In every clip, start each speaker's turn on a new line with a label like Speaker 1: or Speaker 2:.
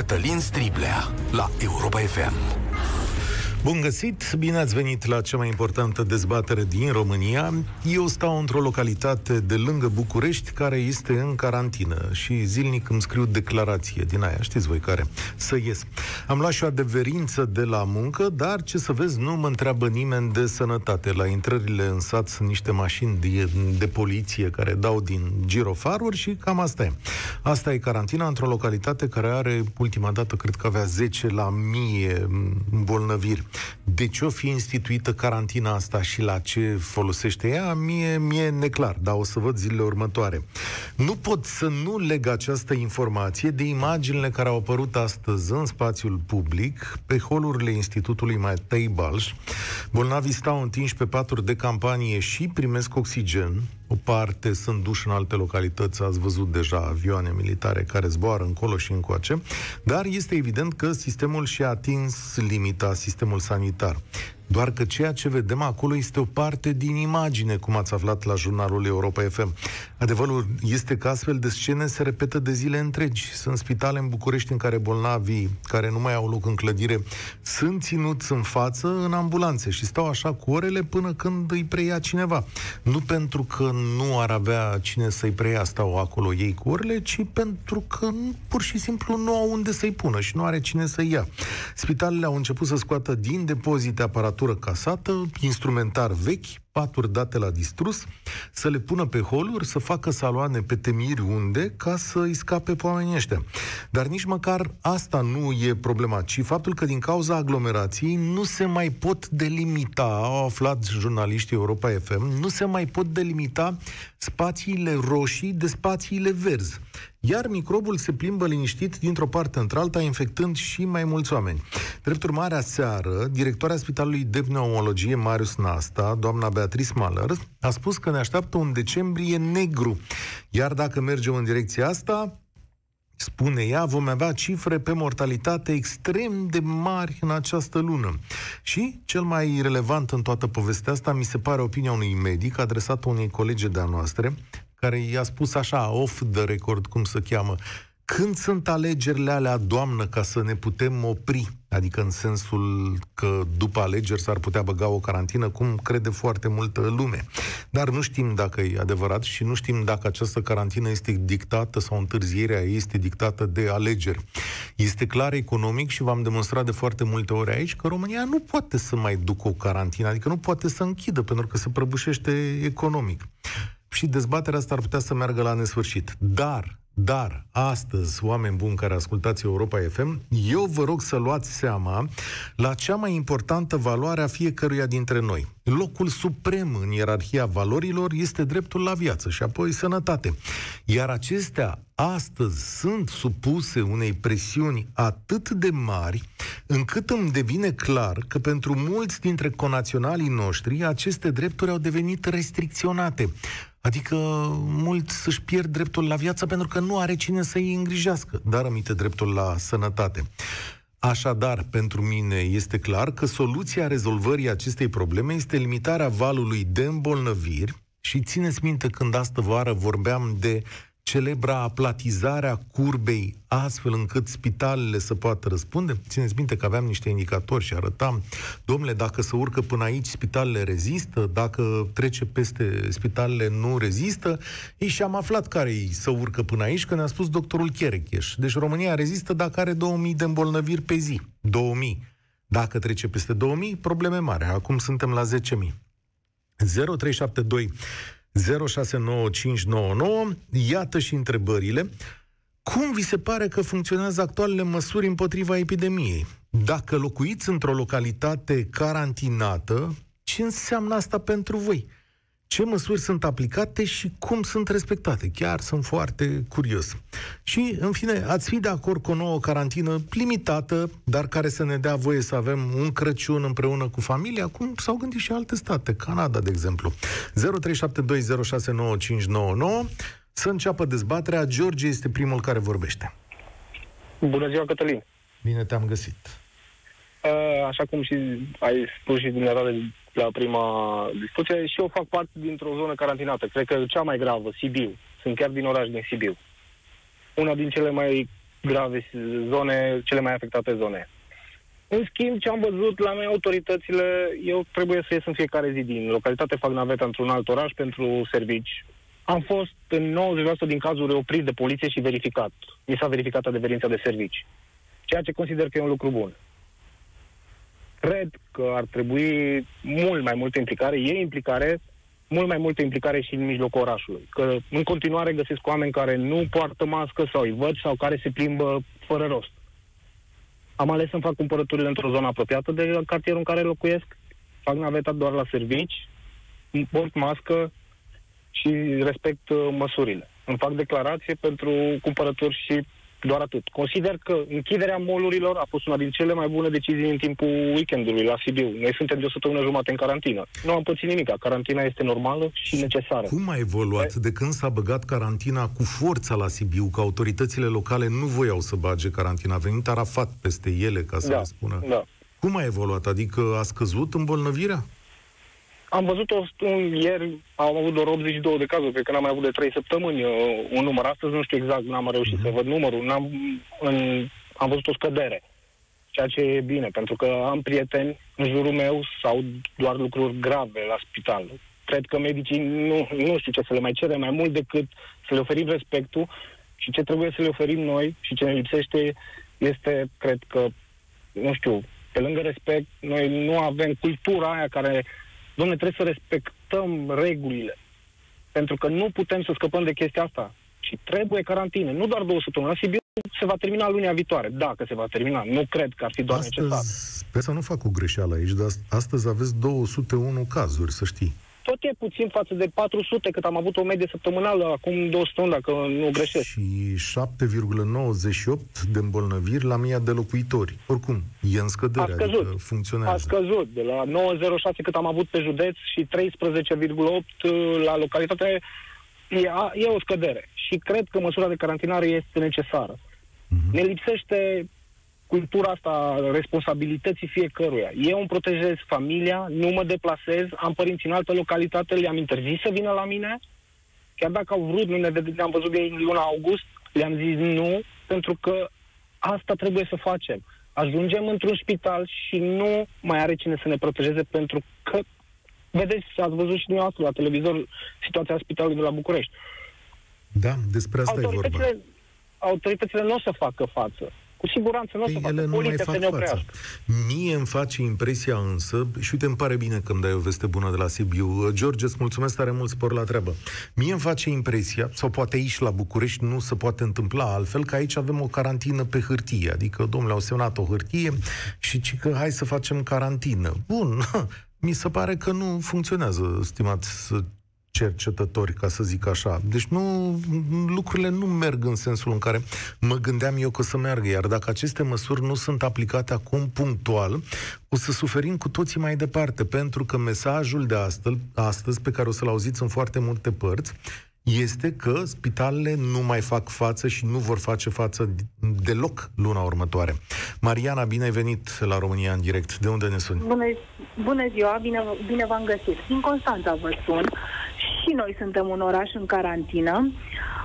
Speaker 1: Cătălin Striblea la Europa FM.
Speaker 2: Bun găsit, bine ați venit la cea mai importantă dezbatere din România. Eu stau într-o localitate de lângă București care este în carantină și zilnic îmi scriu declarație din aia, știți voi care, să ies. Am luat și o adeverință de la muncă, dar ce să vezi, nu mă întreabă nimeni de sănătate. La intrările în sat sunt niște mașini de, de poliție care dau din girofaruri și cam asta e. Asta e carantina într-o localitate care are, ultima dată, cred că avea 10 la mie îmbolnăviri. De ce o fi instituită carantina asta și la ce folosește ea, mie, mie neclar, dar o să văd zilele următoare. Nu pot să nu leg această informație de imaginile care au apărut astăzi în spațiul public, pe holurile Institutului Matei Balș. Bolnavii stau întinși pe paturi de campanie și primesc oxigen, o parte sunt duși în alte localități, ați văzut deja avioane militare care zboară încolo și încoace, dar este evident că sistemul și-a atins limita, sistemul sanitar. Doar că ceea ce vedem acolo este o parte din imagine, cum ați aflat la jurnalul Europa FM. Adevărul este că astfel de scene se repetă de zile întregi. Sunt spitale în București în care bolnavii care nu mai au loc în clădire sunt ținuți în față în ambulanțe și stau așa cu orele până când îi preia cineva. Nu pentru că nu ar avea cine să-i preia stau acolo ei cu orele, ci pentru că pur și simplu nu au unde să-i pună și nu are cine să-i ia. Spitalele au început să scoată din depozite aparatul aparatură casată, instrumentar vechi, paturi date la distrus, să le pună pe holuri, să facă saloane pe temiri unde, ca să îi scape pe oamenii ăștia. Dar nici măcar asta nu e problema, ci faptul că din cauza aglomerației nu se mai pot delimita, au aflat jurnaliștii Europa FM, nu se mai pot delimita spațiile roșii de spațiile verzi. Iar microbul se plimbă liniștit dintr-o parte într-alta, infectând și mai mulți oameni. Drept urmare, aseară, directoarea Spitalului de Pneumologie Marius Nasta, doamna Beatrice Maler, a spus că ne așteaptă un decembrie negru. Iar dacă mergem în direcția asta, spune ea, vom avea cifre pe mortalitate extrem de mari în această lună. Și cel mai relevant în toată povestea asta mi se pare opinia unui medic adresată unei colege de-a noastre, care i-a spus așa, off the record, cum se cheamă, când sunt alegerile alea, doamnă, ca să ne putem opri? Adică în sensul că după alegeri s-ar putea băga o carantină, cum crede foarte multă lume. Dar nu știm dacă e adevărat și nu știm dacă această carantină este dictată sau întârzierea este dictată de alegeri. Este clar economic și v-am demonstrat de foarte multe ori aici că România nu poate să mai ducă o carantină, adică nu poate să închidă pentru că se prăbușește economic. Și dezbaterea asta ar putea să meargă la nesfârșit. Dar dar, astăzi, oameni buni care ascultați Europa FM, eu vă rog să luați seama la cea mai importantă valoare a fiecăruia dintre noi. Locul suprem în ierarhia valorilor este dreptul la viață și apoi sănătate. Iar acestea astăzi sunt supuse unei presiuni atât de mari, încât îmi devine clar că pentru mulți dintre conaționalii noștri aceste drepturi au devenit restricționate. Adică mulți își pierd dreptul la viață pentru că nu are cine să-i îngrijească, dar aminte dreptul la sănătate. Așadar, pentru mine este clar că soluția rezolvării acestei probleme este limitarea valului de îmbolnăviri și țineți minte când astă vară vorbeam de celebra aplatizare a curbei astfel încât spitalele să poată răspunde? Țineți minte că aveam niște indicatori și arătam, domnule, dacă se urcă până aici, spitalele rezistă, dacă trece peste spitalele, nu rezistă. Ei și am aflat care îi să urcă până aici, că ne-a spus doctorul Cherecheș. Deci România rezistă dacă are 2000 de îmbolnăviri pe zi. 2000. Dacă trece peste 2000, probleme mari. Acum suntem la 10.000. 0372 069599. Iată și întrebările. Cum vi se pare că funcționează actualele măsuri împotriva epidemiei? Dacă locuiți într-o localitate carantinată, ce înseamnă asta pentru voi? Ce măsuri sunt aplicate și cum sunt respectate. Chiar sunt foarte curios. Și, în fine, ați fi de acord cu o nouă carantină limitată, dar care să ne dea voie să avem un Crăciun împreună cu familia, cum s-au gândit și alte state, Canada, de exemplu. 0372069599 să înceapă dezbaterea. George este primul care vorbește.
Speaker 3: Bună ziua, Cătălin!
Speaker 2: Bine te-am găsit!
Speaker 3: Așa cum și ai spus și dumneavoastră la prima discuție, și eu fac parte dintr-o zonă carantinată. Cred că cea mai gravă, Sibiu. Sunt chiar din oraș din Sibiu. Una din cele mai grave zone, cele mai afectate zone. În schimb, ce am văzut la noi autoritățile, eu trebuie să ies în fiecare zi din localitate, fac naveta într-un alt oraș pentru servici. Am fost în 90% din cazuri oprit de poliție și verificat. Mi s-a verificat adeverința de servici. Ceea ce consider că e un lucru bun. Cred că ar trebui mult mai multă implicare, e implicare, mult mai multă implicare și în mijlocul orașului. Că în continuare găsesc oameni care nu poartă mască sau îi văd sau care se plimbă fără rost. Am ales să-mi fac cumpărăturile într-o zonă apropiată de cartierul în care locuiesc, fac naveta doar la servici, port mască și respect uh, măsurile. Îmi fac declarație pentru cumpărături și doar atât. Consider că închiderea molurilor a fost una din cele mai bune decizii în timpul weekendului la Sibiu. Noi suntem de o săptămână jumate în carantină. Nu am pățit nimic. Carantina este normală și necesară.
Speaker 2: Cum a evoluat de când s-a băgat carantina cu forța la Sibiu, că autoritățile locale nu voiau să bage carantina? A venit Arafat peste ele, ca să
Speaker 3: da,
Speaker 2: le spună.
Speaker 3: Da.
Speaker 2: Cum a evoluat? Adică a scăzut îmbolnăvirea?
Speaker 3: Am văzut-o ieri, am avut doar 82 de cazuri, cred că n-am mai avut de 3 săptămăni uh, un număr. Astăzi nu știu exact, n-am reușit uh-huh. să văd numărul. N-am, în, am văzut o scădere, ceea ce e bine, pentru că am prieteni în jurul meu sau doar lucruri grave la spital. Cred că medicii nu, nu știu ce să le mai cere mai mult decât să le oferim respectul și ce trebuie să le oferim noi și ce ne lipsește este, cred că, nu știu, pe lângă respect, noi nu avem cultura aia care Domne, trebuie să respectăm regulile. Pentru că nu putem să scăpăm de chestia asta. Și trebuie carantine. Nu doar două săptămâni. La Sibiu se va termina lunea viitoare. Dacă se va termina. Nu cred că ar fi doar
Speaker 2: astăzi,
Speaker 3: necesar.
Speaker 2: Sper să nu fac o greșeală aici, dar astăzi aveți 201 cazuri, să știi
Speaker 3: tot e puțin față de 400 cât am avut o medie săptămânală acum două săptămâni, dacă nu greșesc.
Speaker 2: Și 7,98 de îmbolnăviri la mii de locuitori. Oricum, e în scădere,
Speaker 3: a scăzut.
Speaker 2: adică funcționează.
Speaker 3: A scăzut, de la 9,06 cât am avut pe județ și 13,8 la localitate, e, e o scădere. Și cred că măsura de carantinare este necesară. Uh-huh. Ne lipsește cultura asta responsabilității fiecăruia. Eu îmi protejez familia, nu mă deplasez, am părinți în altă localitate, le-am interzis să vină la mine, chiar dacă au vrut, nu ne am văzut de în luna august, le-am zis nu, pentru că asta trebuie să facem. Ajungem într-un spital și nu mai are cine să ne protejeze pentru că, vedeți, ați văzut și dumneavoastră la televizor situația spitalului de la București.
Speaker 2: Da, despre asta e vorba.
Speaker 3: Autoritățile nu o să facă față cu siguranță nu o să
Speaker 2: păi Ele nu mai fac să față. Mie îmi face impresia însă, și uite, îmi pare bine că îmi dai o veste bună de la Sibiu. George, îți mulțumesc tare mult, spor la treabă. Mie îmi face impresia, sau poate aici la București nu se poate întâmpla altfel, că aici avem o carantină pe hârtie. Adică, domnule, au semnat o hârtie și ci că hai să facem carantină. Bun, mi se pare că nu funcționează, stimați cercetători, ca să zic așa. Deci nu, lucrurile nu merg în sensul în care mă gândeam eu că să meargă, iar dacă aceste măsuri nu sunt aplicate acum punctual, o să suferim cu toții mai departe, pentru că mesajul de astăzi, astăzi pe care o să-l auziți în foarte multe părți, este că spitalele nu mai fac față și nu vor face față deloc luna următoare. Mariana, bine ai venit la România în direct. De unde ne suni?
Speaker 4: Bună, bună ziua, bine, bine v-am găsit. Din Constanța vă sun și noi suntem un oraș în carantină.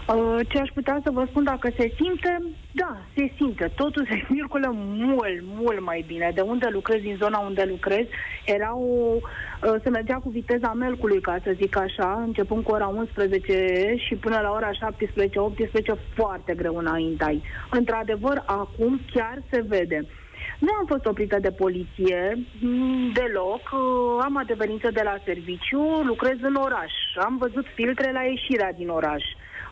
Speaker 4: Uh, ce aș putea să vă spun dacă se simte? Da, se simte. Totul se circulă mult, mult mai bine. De unde lucrez, din zona unde lucrez, era o, uh, se mergea cu viteza melcului, ca să zic așa, începând cu ora 11 și până la ora 17-18, foarte greu înaintai. Într-adevăr, acum chiar se vede. Nu am fost oprită de poliție mm, deloc. Uh, am adeverință de la serviciu, lucrez în oraș. Am văzut filtre la ieșirea din oraș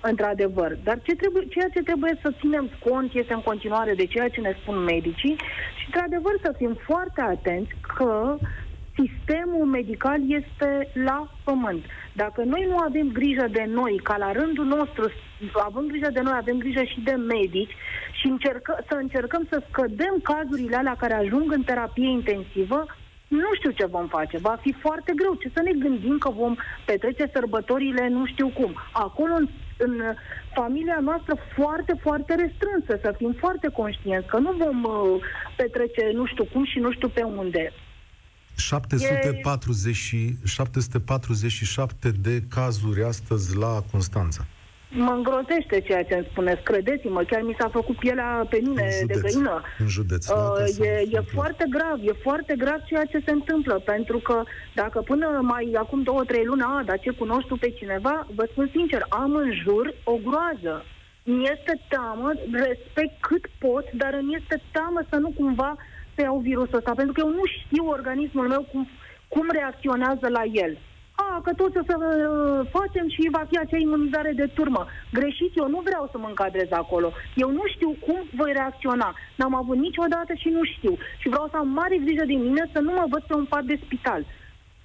Speaker 4: într-adevăr. Dar ce trebuie, ceea ce trebuie să ținem cont este în continuare de ceea ce ne spun medicii și, într-adevăr, să fim foarte atenți că sistemul medical este la pământ. Dacă noi nu avem grijă de noi, ca la rândul nostru, avem grijă de noi, avem grijă și de medici și încercă, să încercăm să scădem cazurile alea care ajung în terapie intensivă, nu știu ce vom face. Va fi foarte greu. Ce să ne gândim că vom petrece sărbătorile nu știu cum. Acolo, în, în familia noastră, foarte, foarte restrânsă, să fim foarte conștienți că nu vom uh, petrece nu știu cum și nu știu pe unde.
Speaker 2: 740, e... 747 de cazuri astăzi la Constanța.
Speaker 4: mă îngrozește ceea ce îmi spuneți. Credeți-mă, chiar mi s-a făcut pielea pe mine
Speaker 2: În
Speaker 4: de
Speaker 2: județ.
Speaker 4: găină.
Speaker 2: În județ, da,
Speaker 4: Uh,
Speaker 2: ca să
Speaker 4: e, e
Speaker 2: întâmplă.
Speaker 4: foarte grav, e foarte grav ceea ce se întâmplă, pentru că dacă până mai acum două, trei luni, a, dar ce cunoști tu pe cineva, vă spun sincer, am în jur o groază. Mi este teamă, respect cât pot, dar îmi este teamă să nu cumva să iau virusul ăsta, pentru că eu nu știu organismul meu cum, cum reacționează la el. A, că tot o să uh, facem și va fi acea imunizare de turmă. Greșit, eu nu vreau să mă încadrez acolo. Eu nu știu cum voi reacționa. N-am avut niciodată și nu știu. Și vreau să am mare grijă de mine să nu mă văd pe un pat de spital.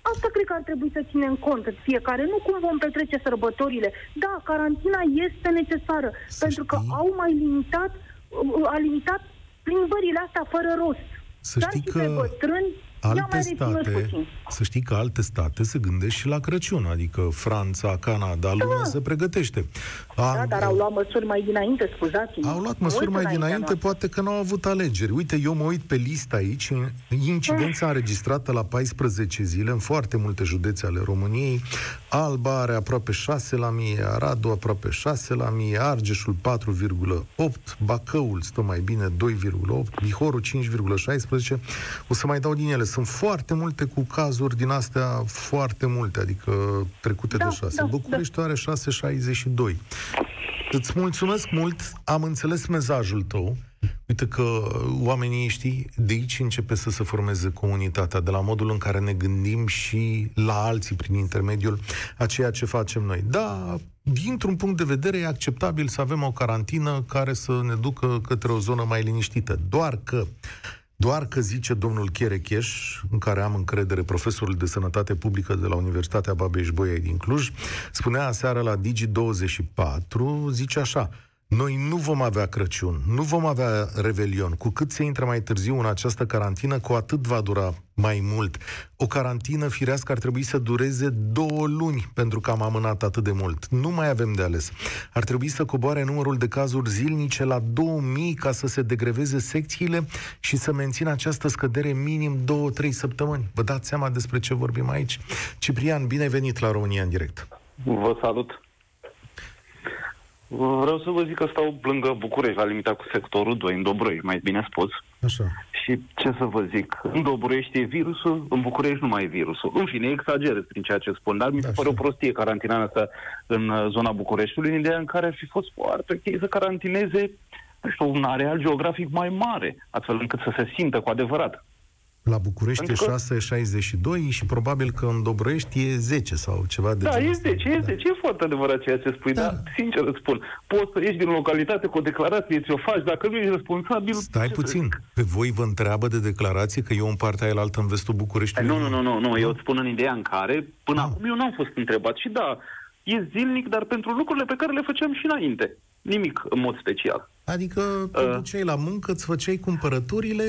Speaker 4: Asta cred că ar trebui să ținem cont fiecare. Nu cum vom petrece sărbătorile. Da, carantina este necesară,
Speaker 2: Să
Speaker 4: pentru că
Speaker 2: știi-
Speaker 4: au mai limitat, uh, a limitat plimbările astea fără rost.
Speaker 2: Să
Speaker 4: Dar
Speaker 2: știi
Speaker 4: și
Speaker 2: că
Speaker 4: pe bătrâni, ia mai
Speaker 2: Alte
Speaker 4: reținuți
Speaker 2: state,
Speaker 4: puțin.
Speaker 2: să știi că alte state se gândesc și la Crăciun, adică Franța, Canada, lumea se pregătește.
Speaker 4: Da,
Speaker 2: Ang-
Speaker 4: dar au luat măsuri mai dinainte, scuzați-mă.
Speaker 2: Au luat măsuri
Speaker 4: Mult
Speaker 2: mai
Speaker 4: înaintea
Speaker 2: dinainte,
Speaker 4: noastră.
Speaker 2: poate că n-au avut alegeri. Uite, eu mă uit pe listă aici, incidența înregistrată la 14 zile în foarte multe județe ale României. Alba are aproape 6 la mie, Aradu aproape 6 la mie, Argeșul 4,8, Bacăul stă mai bine 2,8, Bihorul 5,16. O să mai dau din ele. Sunt foarte multe cu cazuri din astea foarte multe, adică trecute
Speaker 4: Da,
Speaker 2: de 6.
Speaker 4: da,
Speaker 2: București are 6,62. Îți mulțumesc mult, am înțeles mesajul tău. Uite că oamenii, știi, de aici începe să se formeze comunitatea, de la modul în care ne gândim și la alții prin intermediul a ceea ce facem noi. Da, dintr-un punct de vedere e acceptabil să avem o carantină care să ne ducă către o zonă mai liniștită. Doar că doar că zice domnul Cherecheș, în care am încredere, profesorul de sănătate publică de la Universitatea Babeș-Bolyai din Cluj, spunea aseară la Digi24, zice așa, noi nu vom avea Crăciun, nu vom avea Revelion. Cu cât se intră mai târziu în această carantină, cu atât va dura mai mult. O carantină firească ar trebui să dureze două luni pentru că am amânat atât de mult. Nu mai avem de ales. Ar trebui să coboare numărul de cazuri zilnice la 2000 ca să se degreveze secțiile și să mențină această scădere minim 2-3 săptămâni. Vă dați seama despre ce vorbim aici? Ciprian, bine ai venit la România în direct.
Speaker 5: Vă salut. Vreau să vă zic că stau lângă București, la limita cu sectorul 2, în Dobroi, mai bine spus.
Speaker 2: Așa.
Speaker 5: Și ce să vă zic, în Dobroiești e virusul, în București nu mai e virusul. În fine, exagerez prin ceea ce spun, dar mi se
Speaker 2: Da,
Speaker 5: pare o
Speaker 2: știu.
Speaker 5: prostie carantina asta în uh, zona Bucureștiului, în ideea în care ar fi fost foarte ok să carantineze, nu știu, un areal geografic mai mare, astfel încât să se simtă cu adevărat.
Speaker 2: La București
Speaker 5: Pentru că-
Speaker 2: e 6,62 și probabil că în Dobroiești e 10 sau ceva de
Speaker 5: Da,
Speaker 2: genul
Speaker 5: e
Speaker 2: ăsta.
Speaker 5: 10, e 10, e foarte adevărat ceea ce spui,
Speaker 2: Da.
Speaker 5: dar sincer îți spun, poți să ieși din localitate cu o declarație, ți-o faci, dacă nu ești responsabil...
Speaker 2: Stai
Speaker 5: ce să
Speaker 2: puțin.
Speaker 5: zic?
Speaker 2: Pe voi vă întreabă de declarație că eu în partea aia altă în vestul Bucureștiului?
Speaker 5: Nu, nu, nu, nu, nu, eu îți spun în ideea în care, până
Speaker 2: Ah.
Speaker 5: acum eu n-am fost întrebat și da, e zilnic, dar pentru lucrurile pe care le făceam și înainte. Nimic în mod special.
Speaker 2: Adică te
Speaker 5: Uh.
Speaker 2: duceai la muncă, îți făceai cumpărăturile...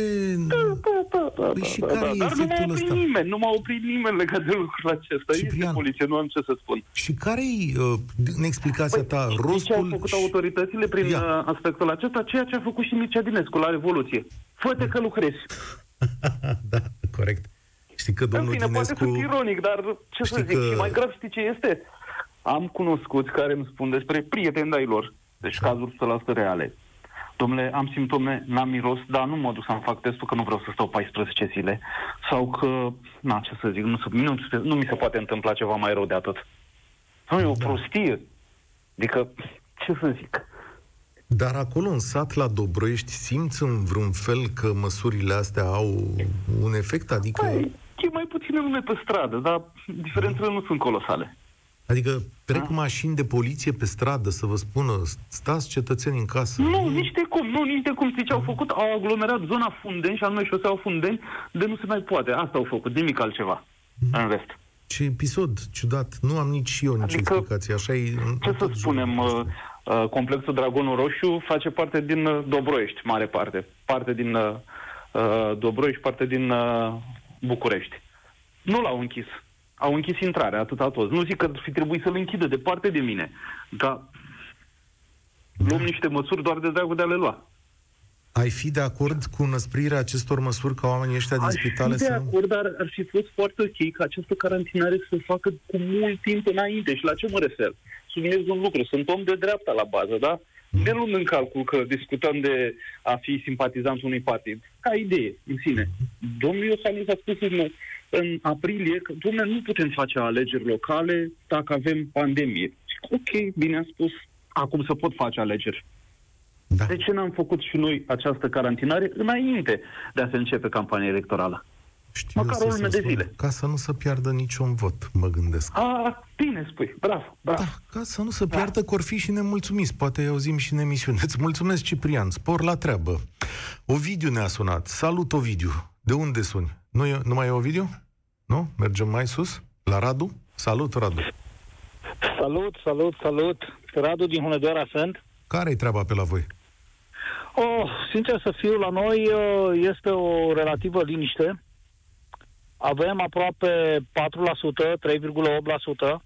Speaker 5: Da, da, da,
Speaker 2: Păi
Speaker 5: da,
Speaker 2: și
Speaker 5: da,
Speaker 2: care
Speaker 5: da,
Speaker 2: e
Speaker 5: dar nu m-a
Speaker 2: efectul
Speaker 5: oprit
Speaker 2: ăsta?
Speaker 5: nimeni, nu m-a oprit nimeni legat de lucrul acesta.
Speaker 2: Ciprian.
Speaker 5: Este poliție, nu am ce să spun.
Speaker 2: Și care-i, uh, în explicația ta,
Speaker 5: Știi Păi, ce au
Speaker 2: rostul...
Speaker 5: făcut autoritățile prin
Speaker 2: Ia.
Speaker 5: uh, aspectul acesta? Ceea ce a făcut și Mircea Dinescu la Revoluție. Fă-te că lucrezi.
Speaker 2: da, corect. Știi că
Speaker 5: În
Speaker 2: domnul
Speaker 5: fine, poate
Speaker 2: Dinescu...
Speaker 5: sunt ironic, dar ce să
Speaker 2: Știi
Speaker 5: zic,
Speaker 2: că-
Speaker 5: și mai grav știi ce este? Am cunoscuți care îmi spun despre prieteni de-ai lor, deci cazuri 100% reale. Domnule, am simptome, n-am miros, dar nu mă duc să-mi fac testul că nu vreau să stau 14 zile. Sau că, na, ce să zic, nu, se- nu, se- nu mi se poate întâmpla ceva mai rău de atât. Nu, e o prostie. Adică, ce să zic?
Speaker 2: Dar acolo în sat la Dobroiești simți în vreun fel că măsurile astea au un efect? Adică,
Speaker 5: Păi, e mai puțină lume pe stradă, dar diferențele nu sunt colosale.
Speaker 2: Adică trec
Speaker 5: Da.
Speaker 2: mașini de poliție pe stradă să vă spună stați cetățeni în casă.
Speaker 5: Nu, nici de cum, nu, nici de cum. Știi ce au făcut? Au aglomerat zona Fundeni și anume șoseaua Fundeni, de nu se mai poate. Asta au făcut, nimic altceva. În rest.
Speaker 2: Ce episod ciudat. Nu am nici eu nici
Speaker 5: Adică,
Speaker 2: explicație. Așa e în
Speaker 5: Ce
Speaker 2: tot
Speaker 5: să
Speaker 2: jurul
Speaker 5: spunem,
Speaker 2: nostru.
Speaker 5: uh, uh, complexul Dragonul Roșu face parte din uh, Dobroiești, mare parte. Parte din uh, uh, Dobroiești, parte din uh, București. Nu l-au închis. Au închis intrarea, atâta tot. Nu zic că ar fi trebuit să-l închidă, departe de mine. Dar luăm niște măsuri doar de dragul de a le lua.
Speaker 2: Ai fi de acord cu înăsprirea acestor măsuri ca oamenii ăștia din
Speaker 5: Aș
Speaker 2: spitale
Speaker 5: fi de
Speaker 2: să...
Speaker 5: acord, dar ar fi fost foarte ok ca această carantinare să se facă cu mult timp înainte. Și la ce mă refer? subliniez un lucru. Sunt om de dreapta la bază, da? Ne luăm în calcul că discutăm de a fi simpatizant unui partid. Ca idee, în sine. Domnul Iohannis a spus în, în aprilie că, domnule, nu putem face alegeri locale dacă avem pandemie. Ok, bine a spus. Acum se pot face alegeri.
Speaker 2: Da.
Speaker 5: De ce n-am făcut și noi această carantinare înainte de a se începe campania electorală?
Speaker 2: Știu
Speaker 5: Măcar
Speaker 2: să
Speaker 5: o
Speaker 2: se
Speaker 5: lună de
Speaker 2: spune.
Speaker 5: zile.
Speaker 2: Ca să nu se piardă niciun vot, mă gândesc.
Speaker 5: A, bine spui, bravo, bravo.
Speaker 2: Da, ca să nu se piardă că or fi și nemulțumiți. Poate îi auzim și în emisiune. Îți mulțumesc, Ciprian. Spor la treabă. Ovidiu ne-a sunat. Salut, Ovidiu. De unde suni? Nu, e, nu mai e Ovidiu? Nu? Mergem mai sus? La Radu? Salut, Radu.
Speaker 6: Salut, salut, salut. Radu din Hunedoara sunt.
Speaker 2: Care-i treaba pe la voi?
Speaker 6: Oh, sincer să fiu, la noi uh, este o relativă liniște. Avem aproape 4%, 3,8%.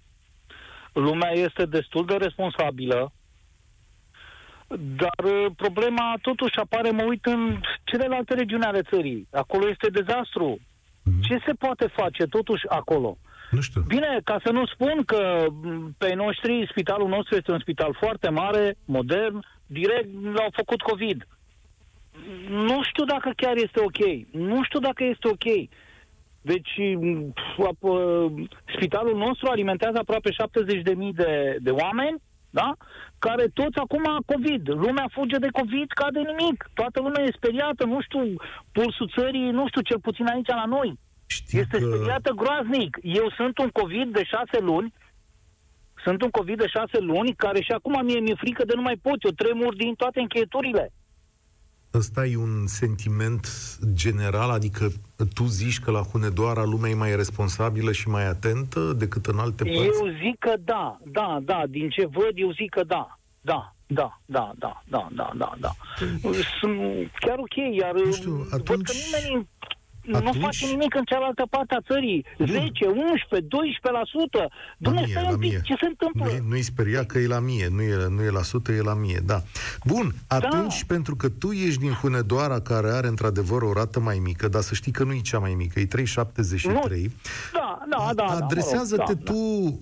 Speaker 6: Lumea este destul de responsabilă. Dar uh, problema totuși apare, mă uit în celelalte regiuni ale țării. Acolo este dezastru. Ce se poate face totuși acolo?
Speaker 2: Nu știu.
Speaker 6: Bine, ca să nu spun că m, pe noștri, spitalul nostru este un spital foarte mare, modern, direct l-au făcut COVID. Nu știu dacă chiar este ok. Nu știu dacă este ok. Deci, m, ap- uh, spitalul nostru alimentează aproape 70.000 de, de oameni, da? Care toți acum COVID. Lumea fuge de COVID ca de nimic. Toată lumea e speriată, nu știu, pulsul țării, nu știu, cel puțin aici la noi.
Speaker 2: Știi
Speaker 6: Este
Speaker 2: că...
Speaker 6: speriată groaznic. Eu sunt un COVID de șase luni, sunt un COVID de șase luni, care și acum mie mi-e frică de nu mai pot. Eu tremur din toate încheieturile.
Speaker 2: Ăsta e un sentiment general, adică tu zici că la Hunedoara lumea e mai responsabilă și mai atentă decât în alte părți?
Speaker 6: Eu zic că da, da, da. Din ce văd, eu zic că da. Da, da, da, da, da, da, da, da. Sunt chiar ok, iar
Speaker 2: Nu știu,
Speaker 6: văd
Speaker 2: atunci-
Speaker 6: că nimeni nu
Speaker 2: atunci-
Speaker 6: face nimic în cealaltă parte a țării. 10, 11, 12%. Dumnezeu, stai un pic, ce se întâmplă?
Speaker 2: Nu, nu-i speria că e la mie, nu e, nu e la sută, e la mie, da. Bun, atunci, pentru că tu ești din Hunedoara, care are într-adevăr o rată mai mică, dar să știi că nu e cea mai mică, e 3,73,
Speaker 6: Da, da, da. da,
Speaker 2: adresează-te
Speaker 6: mă rog,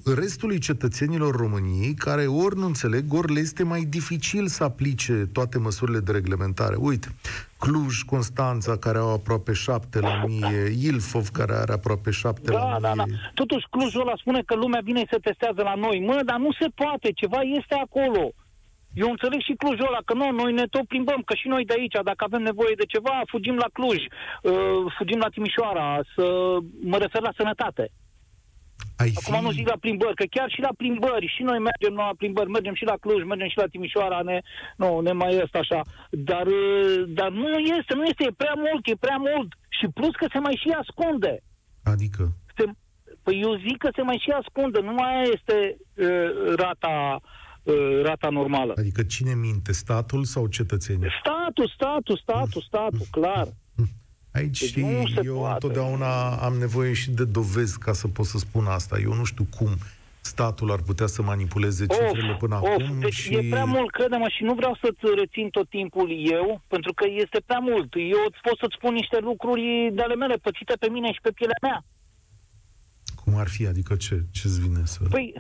Speaker 2: tu restului cetățenilor României care ori nu înțeleg, ori le este mai dificil să aplice toate măsurile de reglementare. Uite, Cluj, Constanța, care au aproape 7 la mie, Ilfov, care are aproape 7
Speaker 6: Da,
Speaker 2: la
Speaker 6: da, da.
Speaker 2: mie.
Speaker 6: Totuși Clujul ăla spune că lumea vine să testează la noi. Mă, dar nu se poate, ceva este acolo. Eu înțeleg și Clujul ăla, că nu, noi ne tot plimbăm, că și noi de aici, dacă avem nevoie de ceva, fugim la Cluj, uh, fugim la Timișoara, să mă refer la sănătate.
Speaker 2: Ai
Speaker 6: Acum
Speaker 2: fi...
Speaker 6: nu zic la plimbări, că chiar și la plimbări, și noi mergem la plimbări, mergem și la Cluj, mergem și la Timișoara, ne, nu, ne mai este așa. Dar, uh, dar nu este, nu este, e prea mult, e prea mult. Și plus că se mai și ascunde.
Speaker 2: Adică?
Speaker 6: Se, păi eu zic că se mai și ascunde, nu mai este uh, rata, uh, rata normală.
Speaker 2: Adică cine minte, statul sau cetățenii?
Speaker 6: Statul, statul, statul, statul, clar.
Speaker 2: Aici,
Speaker 6: Deci
Speaker 2: știi,
Speaker 6: nu se
Speaker 2: eu
Speaker 6: poate.
Speaker 2: întotdeauna am nevoie și de dovezi ca să pot să spun asta. Eu nu știu cum statul ar putea să manipuleze cifrele până acum
Speaker 6: deci
Speaker 2: și...
Speaker 6: e prea mult, crede-mă, și nu vreau să-ți rețin tot timpul eu, pentru că este prea mult. Eu îți pot să-ți spun niște lucruri de ale mele, pățite pe mine și pe pielea mea.
Speaker 2: Cum ar fi? Adică ce? Ce-ți vine să...
Speaker 6: Păi,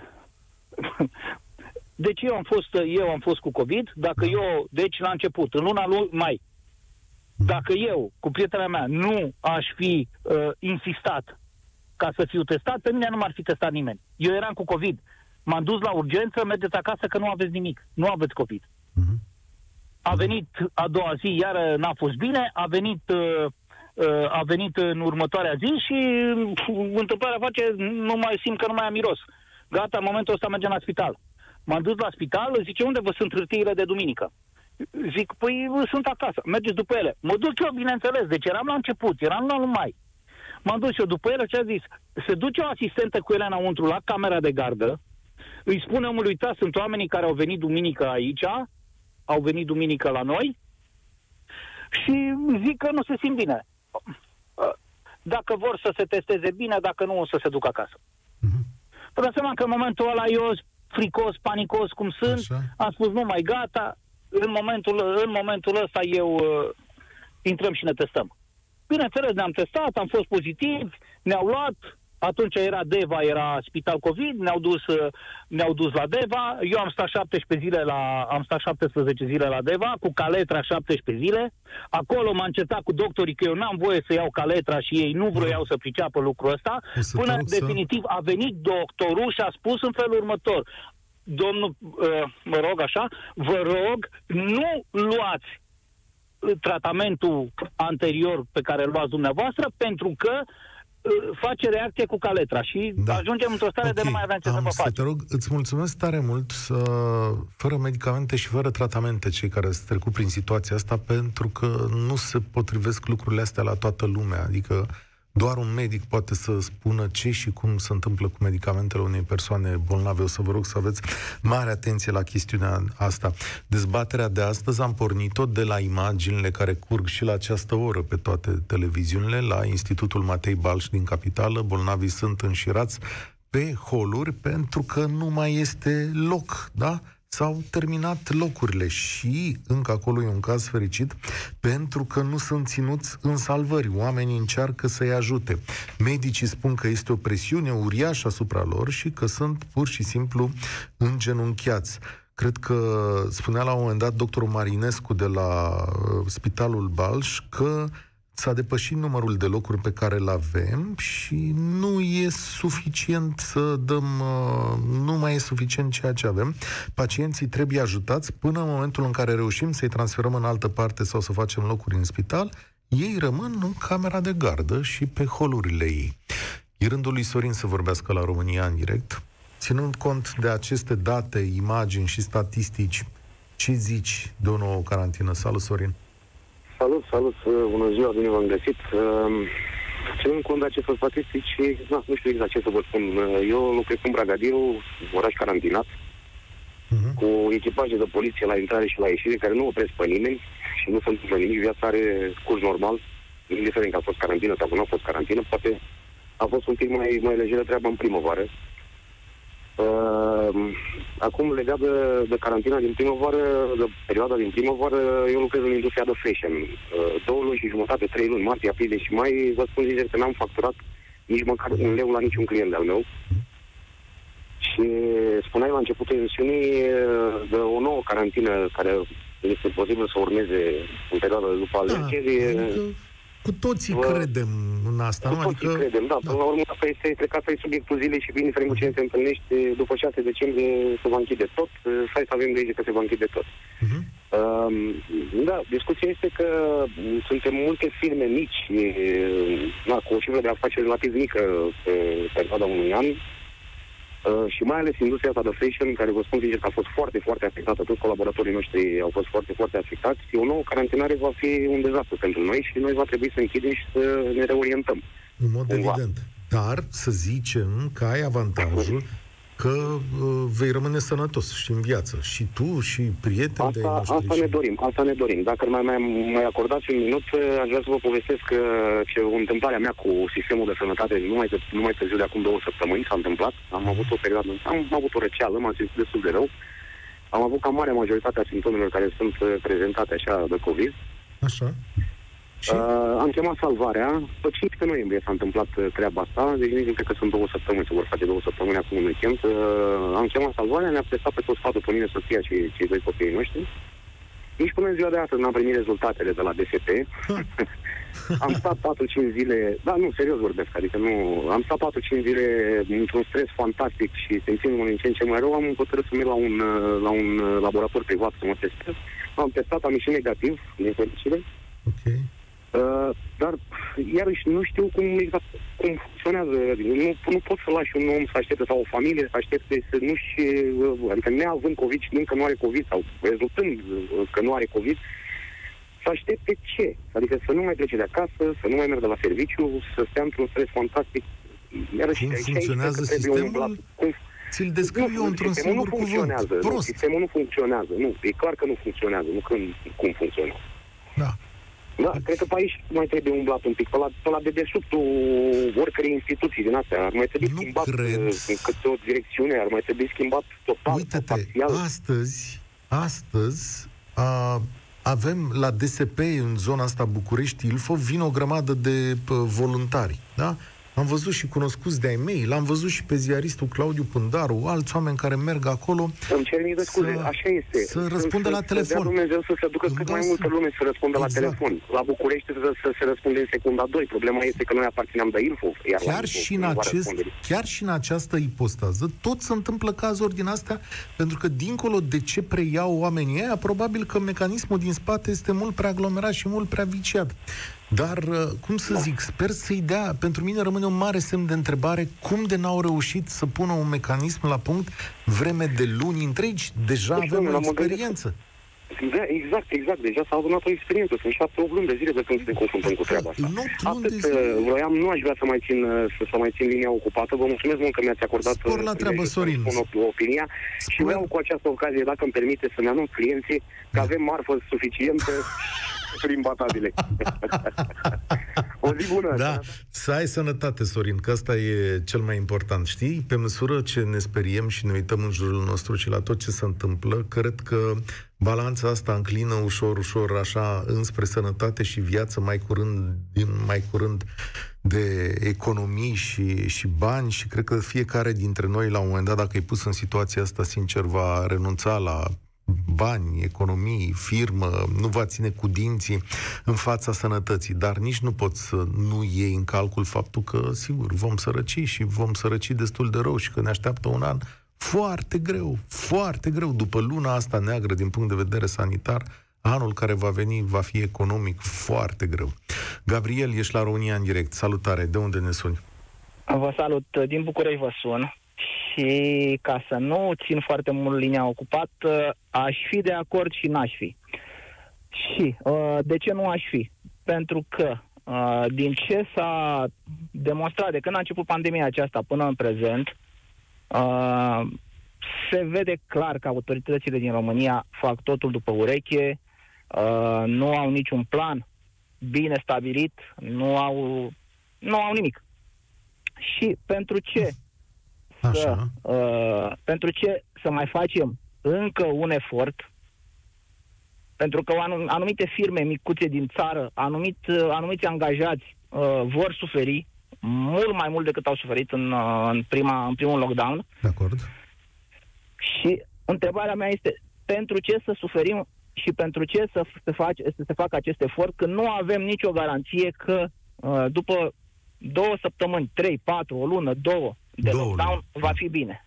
Speaker 6: deci eu am fost, eu am fost cu COVID, dacă eu, deci la început, în luna lui mai, dacă eu, cu prietena mea, nu aș fi uh, insistat ca să fiu testat, pe mine nu m-ar fi testat nimeni. Eu eram cu COVID. M-am dus la urgență, mergeți acasă că nu aveți nimic. Nu aveți COVID.
Speaker 2: Mhm.
Speaker 6: A venit a doua zi, iar n-a fost bine, a venit uh, uh, a venit în următoarea zi și uh, întâmplarea face, nu mai simt că nu mai am miros. Gata, în momentul ăsta mergem la spital. M-am dus la spital, zice, unde vă sunt hârtiile de duminică? Zic, păi sunt acasă, mergeți după ele. Mă duc eu, bineînțeles, deci eram la început, eram la mai. M-am dus eu după ele și a zis, se duce o asistentă cu ele înăuntru la camera de gardă, îi spune omului, uita, sunt oamenii care au venit duminică aici, au venit duminică la noi și zic că nu se simt bine. Dacă vor să se testeze bine, dacă nu, o să se ducă acasă.
Speaker 2: Mhm.
Speaker 6: Vă dați seama că în momentul ăla eu, fricos, panicos cum sunt,
Speaker 2: Așa.
Speaker 6: am spus, nu mai gata, în momentul, în momentul ăsta eu uh, intrăm și ne testăm. Bineînțeles, ne-am testat, am fost pozitivi, ne-au luat,
Speaker 7: Atunci era Deva, era spital COVID, ne-au dus, uh, ne-au dus la Deva. Eu am stat 17 zile la, am stat 17 zile la Deva, cu caletra 17 zile. Acolo m-am încercat cu doctorii că eu n-am voie să iau caletra și ei nu vroiau să priceapă lucrul ăsta, până definitiv a venit doctorul și a spus în felul următor. Domnul, uh, mă rog așa, vă rog, nu luați tratamentul anterior pe care îl luați dumneavoastră, pentru că uh, face reacție cu caletra și da. ajungem într-o stare okay. de nu mai avem ce Am să vă facem.
Speaker 2: Te rog, îți mulțumesc tare mult să, fără medicamente și fără tratamente cei care se trecut prin situația asta pentru că nu se potrivesc lucrurile astea la toată lumea. Adică doar un medic poate să spună ce și cum se întâmplă cu medicamentele unei persoane bolnave. O să vă rog să aveți mare atenție la chestiunea asta. Dezbaterea de astăzi am pornit-o de la imaginile care curg și la această oră pe toate televiziunile, la Institutul Matei Balș din Capitală. Bolnavii sunt înșirați pe holuri pentru că nu mai este loc, da? S-au terminat locurile și încă acolo e un caz fericit pentru că nu sunt ținuți în salvări. Oamenii încearcă să-i ajute. Medicii spun că este o presiune uriașă asupra lor și că sunt pur și simplu îngenunchiați. Cred că spunea la un moment dat doctorul Marinescu de la uh, Spitalul Balș că s-a depășit numărul de locuri pe care îl avem și nu e suficient să dăm, uh, nu mai e suficient ceea ce avem. Pacienții trebuie ajutați până în momentul în care reușim să-i transferăm în altă parte sau să facem locuri în spital, ei rămân în camera de gardă și pe holurile ei. E rândul lui Sorin să vorbească la România în direct. Ținând cont de aceste date, imagini și statistici, ce zici de o nouă carantină? Salut, Sorin!
Speaker 8: Salut, salut, bună ziua, bine v-am găsit. Ehm, ținând cont de aceste statistici, na, nu știu exact ce să vă spun. Eu lucrez în Bragadiu, oraș carantinat, uh-huh. cu echipaje de poliție la intrare și la ieșire, care nu opresc pe nimeni și nu se întâmplă nimic. Viața are curs normal, indiferent că a fost carantină sau nu a fost carantină. Poate a fost un pic mai, mai lejeră treaba în primăvară. Uh, acum, legat de, de carantina din primăvară, de perioada din primăvară, eu lucrez în industria de fashion. Uh, două luni și jumătate, trei luni, martie, aprilie și mai, vă spun sincer că n-am facturat nici măcar un leu la niciun client al meu. Și spuneai la începutul emisiunii uh, de o nouă carantină care este posibil să urmeze în perioada după alegeri. Da, adică
Speaker 2: cu toții Vă... credem în asta,
Speaker 8: cu
Speaker 2: nu?
Speaker 8: Cu toții adică... credem, da. da. Până la urmă, asta este, cred că asta e subiectul zilei și indiferent cu cine te întâlnești, după 6 decembrie se va închide tot. Hai să avem grijă că se va închide tot. Uh-huh. Uh, da, discuția este că suntem multe firme mici, e, na, cu o cifră de afaceri relativ mică pe perioada unui an, Uh, și mai ales industria asta de fashion, care vă spun sincer că a fost foarte, foarte afectată, toți colaboratorii noștri au fost foarte, foarte afectați, o nouă carantinare va fi un dezastru pentru noi și noi va trebui să închidem și să ne reorientăm.
Speaker 2: În mod cumva. evident. Dar să zicem că ai avantajul că uh, vei rămâne sănătos și în viață. Și tu, și prietenii
Speaker 8: asta, de noștri. Asta și... ne dorim, asta ne dorim. Dacă mai, mai, mai acordați un minut, uh, aș vrea să vă povestesc că ce o întâmplare mea cu sistemul de sănătate numai, de, numai târziu de acum două săptămâni s-a întâmplat. Am avut o perioadă, am avut o răceală, m-am simțit destul de rău. Am avut cam mare majoritatea simptomelor care sunt uh, prezentate așa de COVID.
Speaker 2: Așa.
Speaker 8: Uh, am chemat salvarea. Pe 15 noiembrie s-a întâmplat uh, treaba asta, deci nici cred că sunt două săptămâni, se vor face două săptămâni acum în weekend. Uh, am chemat salvarea, ne-a prestat pe tot sfatul pe mine, soția și cei doi copiii noștri. Nici până în ziua de astăzi n-am primit rezultatele de la DSP. am stat 4-5 zile, da, nu, serios vorbesc, adică nu, am stat 4-5 zile într-un stres fantastic și simțindu-mă din ce în ce mai rău, am hotărât să merg la un, la un laborator privat să mă testez. Am testat, am ieșit negativ, din fericire.
Speaker 2: Okay.
Speaker 8: Uh, dar, iarăși, nu știu cum exact cum funcționează. Adică nu, nu pot să lași un om să aștepte sau o familie să aștepte să nu și, uh, adică neavând COVID și încă nu are COVID sau rezultând uh, că nu are COVID, să aștepte ce? Adică să nu mai plece de acasă, să nu mai meargă la serviciu, să stea într-un stres fantastic.
Speaker 2: Iarăși, cum funcționează sistemul? Cum... Ți-l descriu eu într-un singur
Speaker 8: nu funcționează,
Speaker 2: cuvânt.
Speaker 8: Prost. Nu, sistemul nu funcționează. Nu, e clar că nu funcționează. Nu când, cum funcționează.
Speaker 2: Da.
Speaker 8: Da, cred că pe aici mai trebuie umblat un pic, pe la, pe la dedesubtul oricărei instituții din astea. Ar mai trebui nu schimbat cred. Uh, în câte o direcțiune, ar mai trebui schimbat total,
Speaker 2: Uite-te, astăzi, astăzi a, avem la DSP, în zona asta București, Ilfov, vin o grămadă de pă, voluntari, da? Am văzut și cunoscuți de-ai mei, l-am văzut și pe ziaristul Claudiu Pândaru, alți oameni care merg acolo.
Speaker 8: Îmi cer mii de scuze,
Speaker 2: să-
Speaker 8: așa este.
Speaker 2: să răspundă la
Speaker 8: să,
Speaker 2: telefon.
Speaker 8: Să dea Dumnezeu să se ducă
Speaker 2: Îmi
Speaker 8: cât
Speaker 2: dau
Speaker 8: mai multă
Speaker 2: seama.
Speaker 8: lume să răspundă la
Speaker 2: Exact.
Speaker 8: telefon. La București să, să se răspunde în secunda 2. Problema este că noi aparținem de Ilfov, iar la
Speaker 2: Chiar
Speaker 8: Ilfov
Speaker 2: și, în
Speaker 8: nu va
Speaker 2: acest,
Speaker 8: răspunde.
Speaker 2: chiar și în această ipostază, tot se întâmplă cazuri din astea, pentru că dincolo de ce preiau oamenii ăia, probabil că mecanismul din spate este mult prea aglomerat și mult prea viciat. Dar, uh, cum să zic, sper să-i dea, pentru mine rămâne un mare semn de întrebare, cum de n-au reușit să pună un mecanism la punct vreme de luni întregi? Deja
Speaker 8: Deci,
Speaker 2: avem
Speaker 8: domnule,
Speaker 2: o
Speaker 8: mă gândesc-
Speaker 2: experiență.
Speaker 8: Da, exact, exact. Deja s-a adunat o experiență. Sunt șapte, opt luni de zile de când ne confruntăm cu treaba asta.
Speaker 2: În opt luni de
Speaker 8: Atât
Speaker 2: zile.
Speaker 8: uh, vroiam, nu aș vrea să mai țin, uh, să, să mai țin linia ocupată. Vă mulțumesc mult că mi-ați acordat
Speaker 2: Spor la
Speaker 8: uh,
Speaker 2: treabă,
Speaker 8: prilejul
Speaker 2: Sorin.
Speaker 8: să-mi spun op- opinia și
Speaker 2: Spor-
Speaker 8: vreau cu această ocazie, dacă îmi permite, să-mi anunț clienții că
Speaker 2: Da.
Speaker 8: avem marfă suficientă prin batabile. o zi bună!
Speaker 2: Da, să ai sănătate, Sorin, că asta e cel mai important, știi? Pe măsură ce ne speriem și ne uităm în jurul nostru și la tot ce se întâmplă, cred că balanța asta înclină ușor, ușor, așa, înspre sănătate și viață mai curând, din mai curând de economii și, și bani și cred că fiecare dintre noi, la un moment dat, dacă e pus în situația asta, sincer, va renunța la bani, economii, firmă, nu va ține cu dinții în fața sănătății, dar nici nu poți să nu iei în calcul faptul că, sigur, vom sărăci și vom sărăci destul de rău și că ne așteaptă un an foarte greu, foarte greu. După luna asta neagră din punct de vedere sanitar, anul care va veni va fi economic foarte greu. Gabriel, ești la România în direct. Salutare, de unde ne suni?
Speaker 7: Vă salut, din București vă sun și ca să nu țin foarte mult linia ocupată, aș fi de acord și n-aș fi. Și uh, de ce nu aș fi? Pentru că uh, din ce s-a demonstrat de când a început pandemia aceasta până în prezent, uh, se vede clar că autoritățile din România fac totul după ureche, uh, nu au niciun plan bine stabilit, nu au, nu au nimic. Și pentru ce să,
Speaker 2: Așa.
Speaker 7: uh, pentru ce să mai facem încă un efort pentru că anum- anumite firme micuțe din țară, anumit, uh, anumiți angajați uh, vor suferi mult mai mult decât au suferit în, uh, în, prima, în primul lockdown
Speaker 2: De acord?
Speaker 7: și întrebarea mea este pentru ce să suferim și pentru ce să se, face, să se facă acest efort când nu avem nicio garanție că uh, după două săptămâni, trei, patru, o lună, două de
Speaker 2: Două
Speaker 7: lockdown
Speaker 2: luni.
Speaker 7: va fi bine.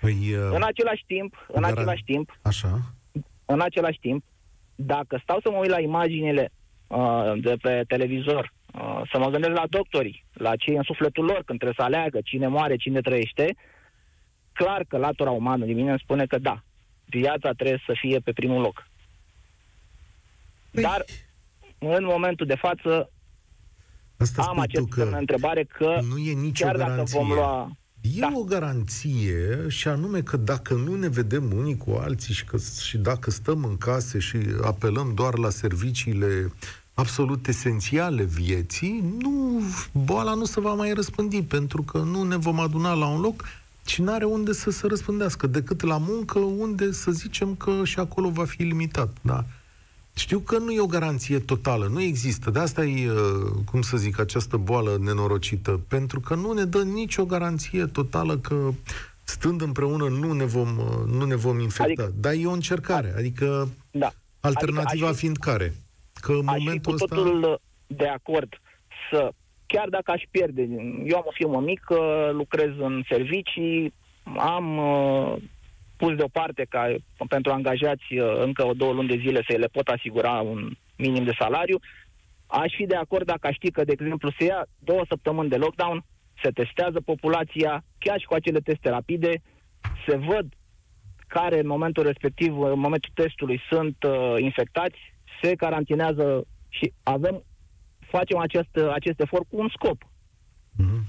Speaker 2: Păi, uh,
Speaker 7: În același timp, în
Speaker 2: garanț-
Speaker 7: același timp,
Speaker 2: așa,
Speaker 7: în același timp, dacă stau să mă uit la imaginile uh, de pe televizor, uh, să mă gândesc la doctorii, la cei în sufletul lor, când trebuie să aleagă cine moare, cine trăiește, clar că latura umană din mine îmi spune că da, viața trebuie să fie pe primul loc.
Speaker 2: Păi-
Speaker 7: Dar, în momentul de față,
Speaker 2: asta
Speaker 7: am
Speaker 2: spui
Speaker 7: acest
Speaker 2: tu
Speaker 7: semn de
Speaker 2: că
Speaker 7: întrebare că
Speaker 2: nu e nicio
Speaker 7: chiar dacă
Speaker 2: garanție.
Speaker 7: vom lua...
Speaker 2: E
Speaker 7: Da.
Speaker 2: o garanție și anume că dacă nu ne vedem unii cu alții și, că, și dacă stăm în case și apelăm doar la serviciile absolut esențiale vieții, nu, boala nu se va mai răspândi pentru că nu ne vom aduna la un loc și nu are unde să se răspândească decât la muncă unde să zicem că și acolo va fi limitat. Da? Știu că nu e o garanție totală, nu există. De asta e, uh, cum să zic, această boală nenorocită, pentru că nu ne dă nicio garanție totală că stând împreună nu ne vom, uh, nu ne vom infecta.
Speaker 7: Adică-
Speaker 2: Dar e o încercare, adică
Speaker 7: Da.
Speaker 2: alternativa
Speaker 7: Adică aș fi-
Speaker 2: fiind care? Că în
Speaker 7: aș fi
Speaker 2: momentul
Speaker 7: cu
Speaker 2: ăsta...
Speaker 7: totul de acord să, chiar dacă aș pierde, eu am o firmă mică, lucrez în servicii, am uh, pus deoparte ca pentru angajați uh, încă o două luni de zile să le pot asigura un minim de salariu, aș fi de acord dacă aș ști că, de exemplu, se ia două săptămâni de lockdown, se testează populația, chiar și cu acele teste rapide, se văd care în momentul respectiv, în momentul testului, sunt uh, infectați, se carantinează și avem, facem acest, acest efort cu un scop.
Speaker 2: Mhm.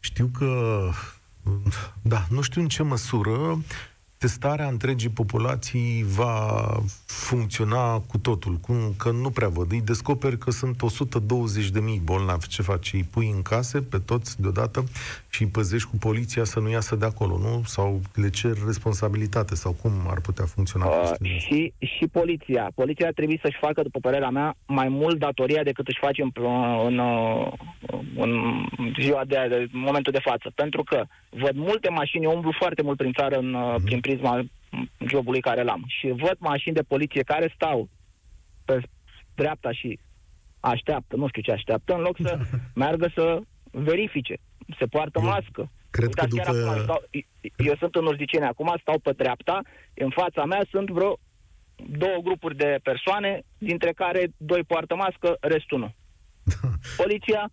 Speaker 2: Știu că, da, nu știu în ce măsură testarea întregii populații va funcționa cu totul, cum că nu prea văd. Îi descoperi că sunt 120 de mii bolnavi. Ce faci? Îi pui în case pe toți deodată și îi păzești cu poliția să nu iasă de acolo, nu? Sau le cer responsabilitate sau cum ar putea funcționa
Speaker 7: uh, și, și poliția. Poliția trebuie să-și facă, după părerea mea, mai mult datoria decât își face în, în, în, în ziua de, de momentul de față. Pentru că văd multe mașini, eu umblu foarte mult prin țară în, mm-hmm. prin prisma jobului care l-am. Și văd mașini de poliție care stau pe dreapta și așteaptă, nu știu ce așteaptă, în loc să meargă să verifice. Se poartă mască.
Speaker 2: Cred Uitați, că după... acum
Speaker 7: stau, eu sunt în Urzicene, acum stau pe dreapta, în fața mea sunt vreo două grupuri de persoane, dintre care doi poartă mască, restul nu. Poliția,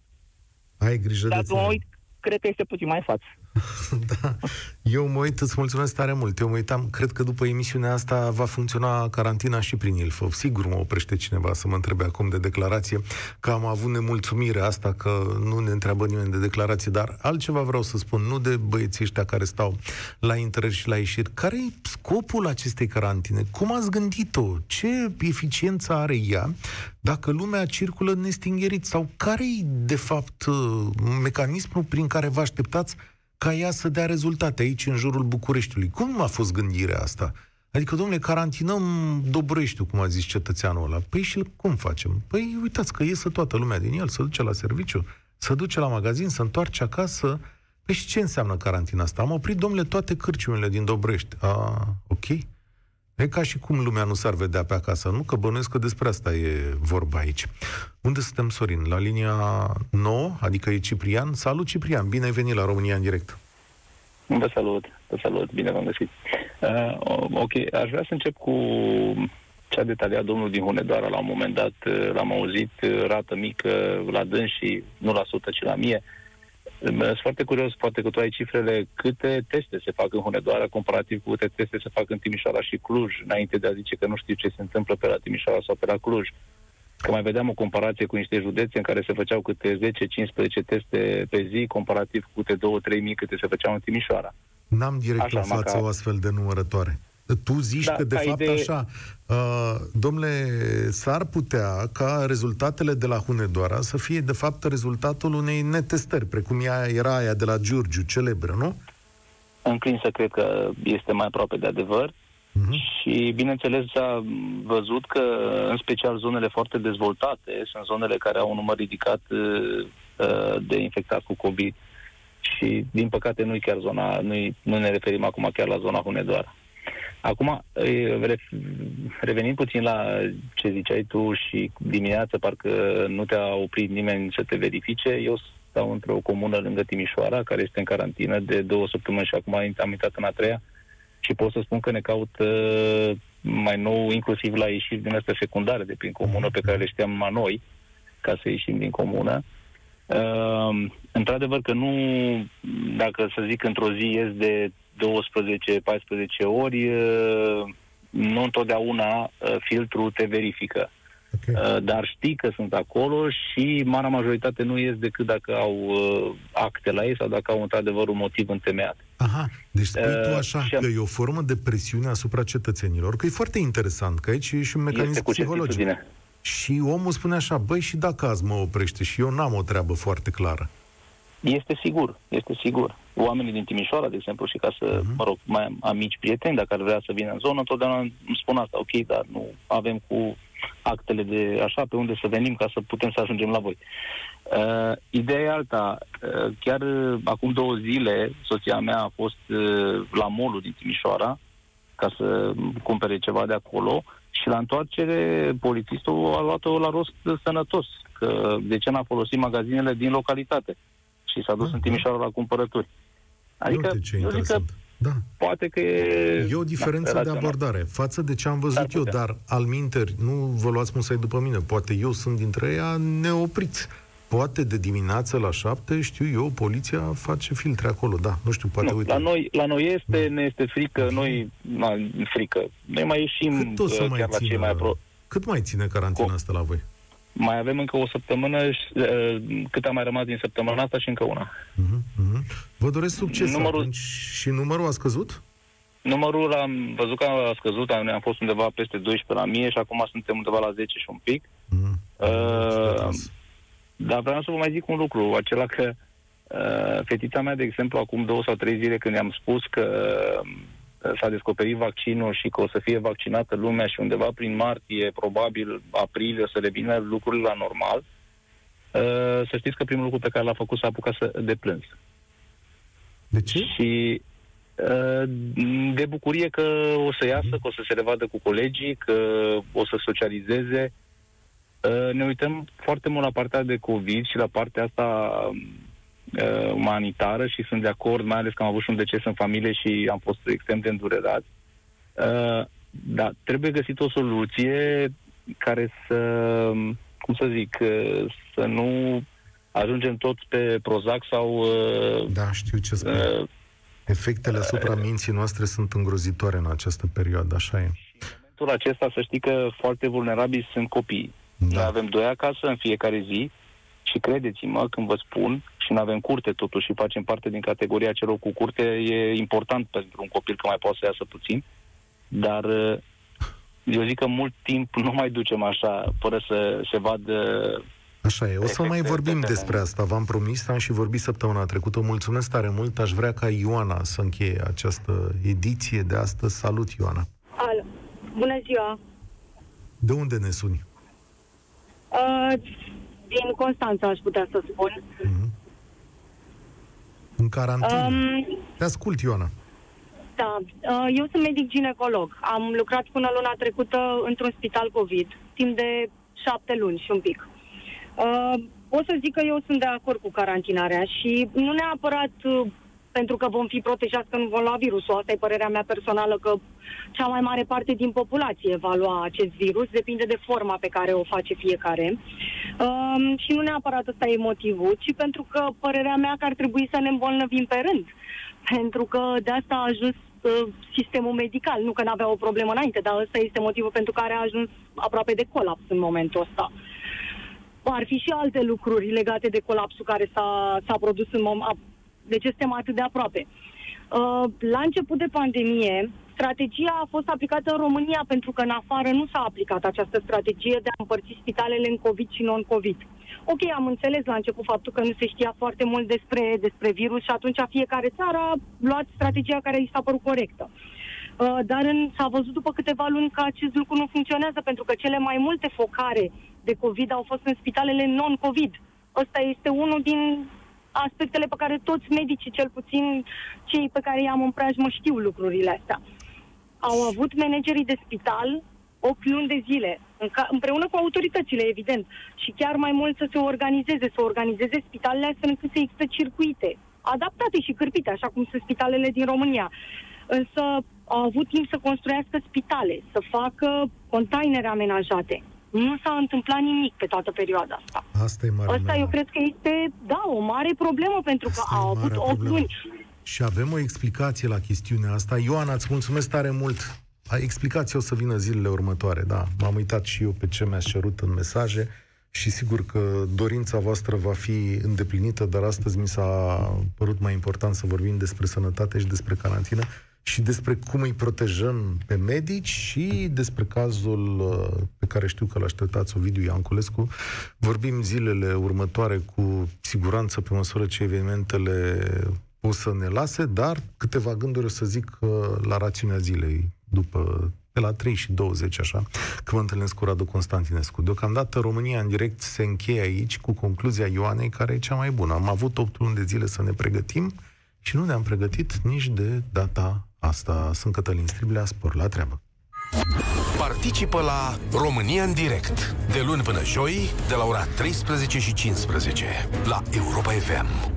Speaker 2: Ai grijă
Speaker 7: dacă
Speaker 2: de
Speaker 7: mă uit, cred că este puțin mai față.
Speaker 2: da. Eu mă uit, îți mulțumesc tare mult. Eu mă uitam, cred că după emisiunea asta va funcționa carantina și prin Ilfov. Sigur mă oprește cineva să mă întrebe acum de declarație, că am avut nemulțumire asta, că nu ne întreabă nimeni de declarație, dar altceva vreau să spun, nu de băieții ăștia care stau la intrări și la ieșiri. Care e scopul acestei carantine? Cum ați gândit-o? Ce eficiență are ea dacă lumea circulă nestingherit? Sau care e, de fapt, mecanismul prin care vă așteptați ca ea să dea rezultate aici, în jurul Bucureștiului. Cum a fost gândirea asta? Adică, domnule, carantinăm Dobreștiul, cum a zis cetățeanul ăla. Păi și cum facem? Păi uitați că iese toată lumea din el, să duce la serviciu, să duce la magazin, să întoarce acasă. Păi și ce înseamnă carantina asta? Am oprit, domnule, toate cârciumile din Dobrești. A, ok. E ca și cum lumea nu s-ar vedea pe acasă, nu? Că bănuiesc că despre asta e vorba aici. Unde suntem, Sorin? La linia 9, adică e Ciprian. Salut, Ciprian! Bine ai venit la România în direct.
Speaker 6: Vă salut, vă salut, bine v-am găsit. Uh, ok, aș vrea să încep cu ce a detaliat domnul din Hunedoara la un moment dat. Uh, l-am auzit, uh, rată mică la dâns și nu la sută, ci la mie. Uh, sunt foarte curios, poate că tu ai cifrele, câte teste se fac în Hunedoara comparativ cu câte teste se fac în Timișoara și Cluj, înainte de a zice că nu știu ce se întâmplă pe la Timișoara sau pe la Cluj. Că mai vedeam o comparație cu niște județe în care se făceau câte 10-15 teste pe zi, comparativ cu câte 2-3 mii câte se făceau în Timișoara.
Speaker 2: N-am direct Așa, la față ca... o astfel de numărătoare. Tu zici da, că, de fapt, idee... așa, uh, domnule, s-ar putea ca rezultatele de la Hunedoara să fie, de fapt, rezultatul unei netestări, precum ea era aia de la Giurgiu, celebră, nu?
Speaker 6: Înclin să cred că este mai aproape de adevăr. Uh-huh. Și, bineînțeles, s-a văzut că, în special, zonele foarte dezvoltate sunt zonele care au un număr ridicat uh, de infectați cu COVID. Și, din păcate, nu chiar zona, nu nu ne referim acum chiar la zona Hunedoara. Acum, revenind puțin la ce ziceai tu și dimineața parcă nu te-a oprit nimeni să te verifice, eu stau într-o comună lângă Timișoara, care este în carantină de două săptămâni și acum am intrat în a treia și pot să spun că ne caut uh, mai nou, inclusiv la ieșiri din astea secundare de prin comună pe care le știam la noi, ca să ieșim din comună. Uh, într-adevăr că nu, dacă să zic într-o zi ies de 12-14 ori, nu întotdeauna filtrul te verifică. Okay. Dar știi că sunt acolo și marea majoritate nu ies decât dacă au acte la ei sau dacă au într-adevăr un motiv întemeiat.
Speaker 2: Aha, deci spui uh, tu așa că e o formă de presiune asupra cetățenilor, că e foarte interesant, că aici e și un mecanism psihologic. Și omul spune așa, băi, și dacă azi mă oprește și eu n-am o treabă foarte clară.
Speaker 6: Este sigur, este sigur. Oamenii din Timișoara, de exemplu, și ca să, uh-huh. mă rog, mai am amici prieteni, dacă ar vrea să vină în zonă, întotdeauna îmi spun asta, ok, dar nu avem cu actele de așa pe unde să venim ca să putem să ajungem la voi. Uh, ideea e alta. Uh, chiar uh, acum două zile, soția mea a fost uh, la molul din Timișoara ca să cumpere ceva de acolo și la întoarcere polițistul a luat-o la rost sănătos, că de ce n-a folosit magazinele din localitate și s-a dus uh-huh. în Timișoara la cumpărături.
Speaker 2: Adică, Uite ce eu zic că da.
Speaker 6: poate că e...
Speaker 2: E o diferență da, de abordare față de ce am văzut eu, dar al minteri, nu vă luați musai după mine, poate eu sunt dintre ei neopriți. Poate de dimineață la șapte, știu eu, poliția face filtre acolo, da, nu știu, poate,
Speaker 6: nu,
Speaker 2: uite.
Speaker 6: La noi, la noi este, da. ne este frică, noi, na, frică, noi mai ieșim
Speaker 2: Cât o să
Speaker 6: chiar
Speaker 2: mai
Speaker 6: la
Speaker 2: țină,
Speaker 6: cei mai apro...
Speaker 2: Cât mai ține carantina asta la voi?
Speaker 6: Mai avem încă o săptămână, uh, cât a mai rămas din săptămâna asta și încă una.
Speaker 2: Uh-huh, uh-huh. Vă doresc succes numărul... atunci. Și numărul a scăzut?
Speaker 6: numărul am văzut că a scăzut, am, am fost undeva peste 12 la mie și acum suntem undeva la 10 și un pic.
Speaker 2: Mm.
Speaker 6: Uh, dar vreau să vă mai zic un lucru, acela că uh, fetița mea, de exemplu, acum două sau trei zile când i-am spus că uh, s-a descoperit vaccinul și că o să fie vaccinată lumea și undeva prin martie, probabil aprilie, o să revină lucrurile la normal, uh, să știți că primul lucru pe care l-a făcut s-a apucat să de plâns.
Speaker 2: De ce?
Speaker 6: Și uh, de bucurie că o să iasă, că o să se revadă cu colegii, că o să socializeze. Uh, ne uităm foarte mult la partea de COVID și la partea asta uh, umanitară și sunt de acord, mai ales că am avut și un deces în familie și am fost extrem de îndurerați. Dar trebuie găsit o soluție care să, cum să zic, să nu ajungem tot pe Prozac sau...
Speaker 2: Da, știu ce spune. Uh, Efectele asupra minții noastre sunt îngrozitoare în această perioadă, așa e.
Speaker 6: Și în momentul acesta, să știi că foarte vulnerabili sunt copiii. Da. Noi avem doi acasă în fiecare zi și credeți-mă când vă spun și nu avem curte totuși și facem parte din categoria celor cu curte, e important pentru un copil că mai poate să iasă puțin, dar eu zic că mult timp nu mai ducem așa, fără să se vadă
Speaker 2: Așa e. O să mai vorbim despre asta. V-am promis, am și vorbit săptămâna trecută. Mulțumesc tare mult. Aș vrea ca Ioana să încheie această ediție de astăzi. Salut, Ioana!
Speaker 9: Alo. Bună ziua!
Speaker 2: De unde ne suni?
Speaker 9: Uh, din Constanța, aș putea să spun. Mm-hmm.
Speaker 2: În carantină. Um, Te ascult, Ioana.
Speaker 9: Da, uh, eu sunt medic ginecolog. Am lucrat până luna trecută într-un spital COVID, timp de șapte luni și un pic. Uh, o să zic că eu sunt de acord cu carantinarea și nu neapărat uh, pentru că vom fi protejați că nu vom lua virusul. Asta e părerea mea personală că cea mai mare parte din populație va lua acest virus, depinde de forma pe care o face fiecare. Um, și nu neapărat ăsta e motivul, ci pentru că părerea mea că ar trebui să ne îmbolnăvim pe rând. Pentru că de asta a ajuns uh, sistemul medical. Nu că nu avea o problemă înainte, dar ăsta este motivul pentru care a ajuns aproape de colaps în momentul ăsta. Uh, ar fi și alte lucruri legate de colapsul care s-a, s-a produs în moment. De ce suntem atât de aproape? Uh, la început de pandemie, strategia a fost aplicată în România pentru că în afară nu s-a aplicat această strategie de a împărți spitalele în COVID și non-COVID. Ok, am înțeles la început faptul că nu se știa foarte mult despre, despre virus și atunci fiecare țară a luat strategia care i s-a părut corectă. Uh, dar în, s-a văzut după câteva luni că acest lucru nu funcționează pentru că cele mai multe focare de COVID au fost în spitalele non-COVID. Ăsta este unul din aspectele pe care toți medicii, cel puțin cei pe care i-am în preajmă, știu lucrurile astea. Au avut managerii de spital 8 luni de zile, în ca, împreună cu autoritățile, evident, și chiar mai mult să se organizeze, să organizeze spitalele astfel încât să există circuite, adaptate și cârpite, așa cum sunt spitalele din România. Însă au avut timp să construiască spitale, să facă containere amenajate, nu s-a întâmplat nimic pe toată perioada asta.
Speaker 2: Asta e mare
Speaker 9: Asta mea. eu cred că este, da, o mare problemă, pentru că asta au avut 8 luni.
Speaker 2: Și avem o explicație la chestiunea asta. Ioana, îți mulțumesc tare mult. Explicația o să vină zilele următoare, da. M-am uitat și eu pe ce mi-ați cerut în mesaje și sigur că dorința voastră va fi îndeplinită, dar astăzi mi s-a părut mai important să vorbim despre sănătate și despre carantină și despre cum îi protejăm pe medici și despre cazul uh, pe care știu că l așteptați Ovidiu Ianculescu. Vorbim zilele următoare cu siguranță pe măsură ce evenimentele o să ne lase, dar câteva gânduri o să zic uh, la rațiunea zilei după de la 3 și 20, așa, că mă întâlnesc cu Radu Constantinescu. Deocamdată România în direct se încheie aici cu concluzia Ioanei, care e cea mai bună. Am avut 8 luni de zile să ne pregătim și nu ne-am pregătit nici de data Asta sunt Cătălin Striblea, spor la treabă.
Speaker 1: Participă la România în direct, de luni până joi, de la ora 13 și 15, la Europa FM.